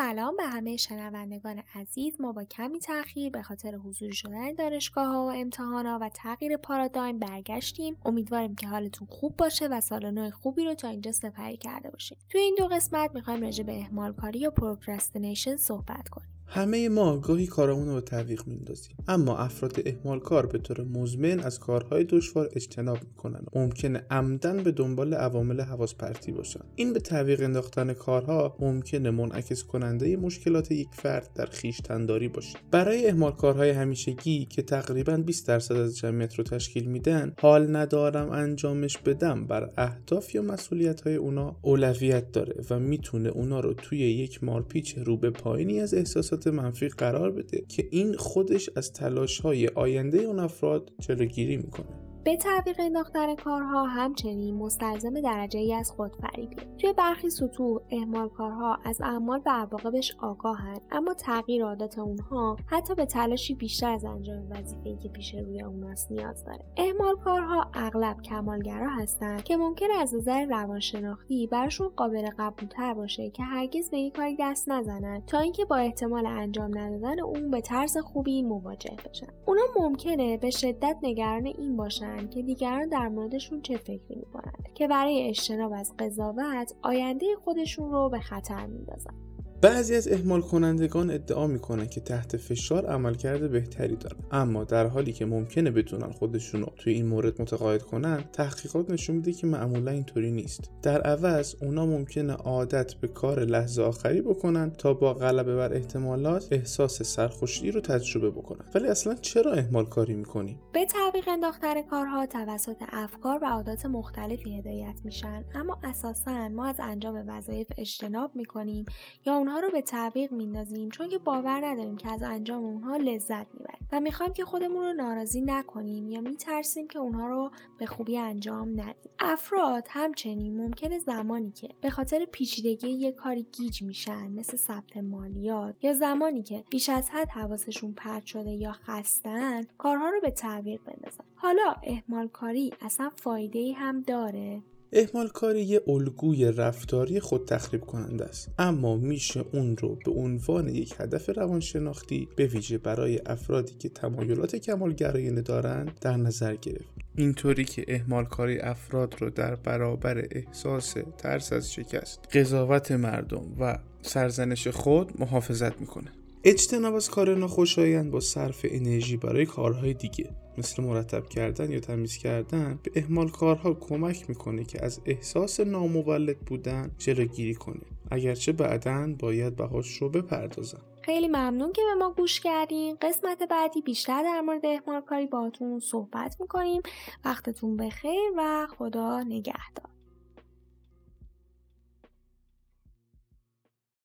سلام به همه شنوندگان عزیز. ما با کمی تاخیر به خاطر حضوری شدن دانشگاه ها و امتحانا و تغییر پارادایم برگشتیم. امیدواریم که حالتون خوب باشه و سال نو خوبی رو تا اینجا سپری کرده باشید توی این دو قسمت می‌خوایم راجع به اهمال کاری و procrastination صحبت کنیم. همه ما گاهی کارامون رو به تعویق میندازیم. اما افراد اهمال کار به طور مزمن از کارهای دشوار اجتناب می‌کنن. و ممکنه عمدن به دنبال عوامل حواس پرتی باشن. این به تعویق انداختن کارها ممکنه منعکس کننده مشکلات یک فرد در خویشتنداری باشه. برای اهمال کارهای همیشگی که تقریبا 20 درصد از جمعیت رو تشکیل میدن حال ندارم انجامش بدم بر اهداف یا مسئولیت های اونا اولویت داره و می‌تونه اونا رو توی یک مارپیچ رو به پایینی از احساسات منفی قرار بده که این خودش از تلاش های آینده اون افراد جلوگیری می‌کنه. به تعویق انداختن کارها همچنین مستلزم درجه ای از خودفریبیه توی برخی سطوح کارها از اعمال و عواقبش آگاهند اما تغییر عادات اونها حتی به تلاشی بیشتر از انجام وظیفه‌ای که پیش روی اوناست نیاز داره. کارها اغلب کمالگرا هستند که ممکنه از نظر روانشناختی براشون قابل قبولتر باشه که هرگز به یک کاری دست نزنن تا اینکه با احتمال انجام ندادن اون به طرز خوبی مواجه بشن. اونا ممکنه به شدت نگران این باشن که دیگران در موردشون چه فکری می‌کنند که برای اجتناب از قضاوت آینده خودشون رو به خطر میندازن. بعضی از اهمال کنندگان ادعا می‌کنن که تحت فشار عملکرد بهتری دارن اما در حالی که ممکنه بتونن خودشون رو توی این مورد متقاعد کنن تحقیقات نشون میده که معمولا اینطوری نیست. در عوض اونا ممکنه عادت به کار لحظه آخری بکنن تا با غلبه بر احتمالات احساس سرخوشی رو تجربه بکنن. ولی اصلا چرا اهمال کاری می‌کنیم به تعویق انداختن کارها توسط افکار و عادات مختلفی هدایت میشن. اما اساسا ما از انجام وظایف اجتناب می‌کنیم یا اونها رو به تعویق میندازیم چون که باور نداریم که از انجام اونها لذت می‌بریم. و می‌خوایم که خودمون رو ناراضی نکنیم یا میترسیم که اونها رو به خوبی انجام ندیم. افراد همچنین ممکنه زمانی که به خاطر پیچیدگی یک کاری گیج میشن مثل ثبت مالیات یا زمانی که بیش از حد حواسشون پرت شده یا خستن کارها رو به تعویق بندازن. حالا اهمال کاری اصلا فایده ای هم داره؟ احمال کاری یه الگوی رفتاری خود تخریب کننده است. اما میشه اون رو به عنوان یک هدف روانشناختی به ویژه برای افرادی که تمایلات کمالگرایانه دارند در نظر گرفت. اینطوری که احمال کاری افراد رو در برابر احساس ترس از شکست قضاوت مردم و سرزنش خود محافظت می‌کنه. اجتناب از کار ناخوشایند با صرف انرژی برای کارهای دیگه مثل مرتب کردن یا تمیز کردن به اهمال کارها کمک می‌کنه که از احساس نامولد بودن جلوگیری کنه. اگرچه بعدا باید بهاش رو بپردازن خیلی ممنون که به ما گوش کردین. قسمت بعدی بیشتر در مورد اهمال کاری باهاتون صحبت می‌کنیم. وقتتون بخیر و خدا نگهدار.